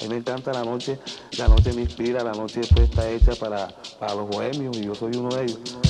A mí me encanta la noche, la noche me inspira, la noche pues está hecha para, para los bohemios y yo soy uno de ellos.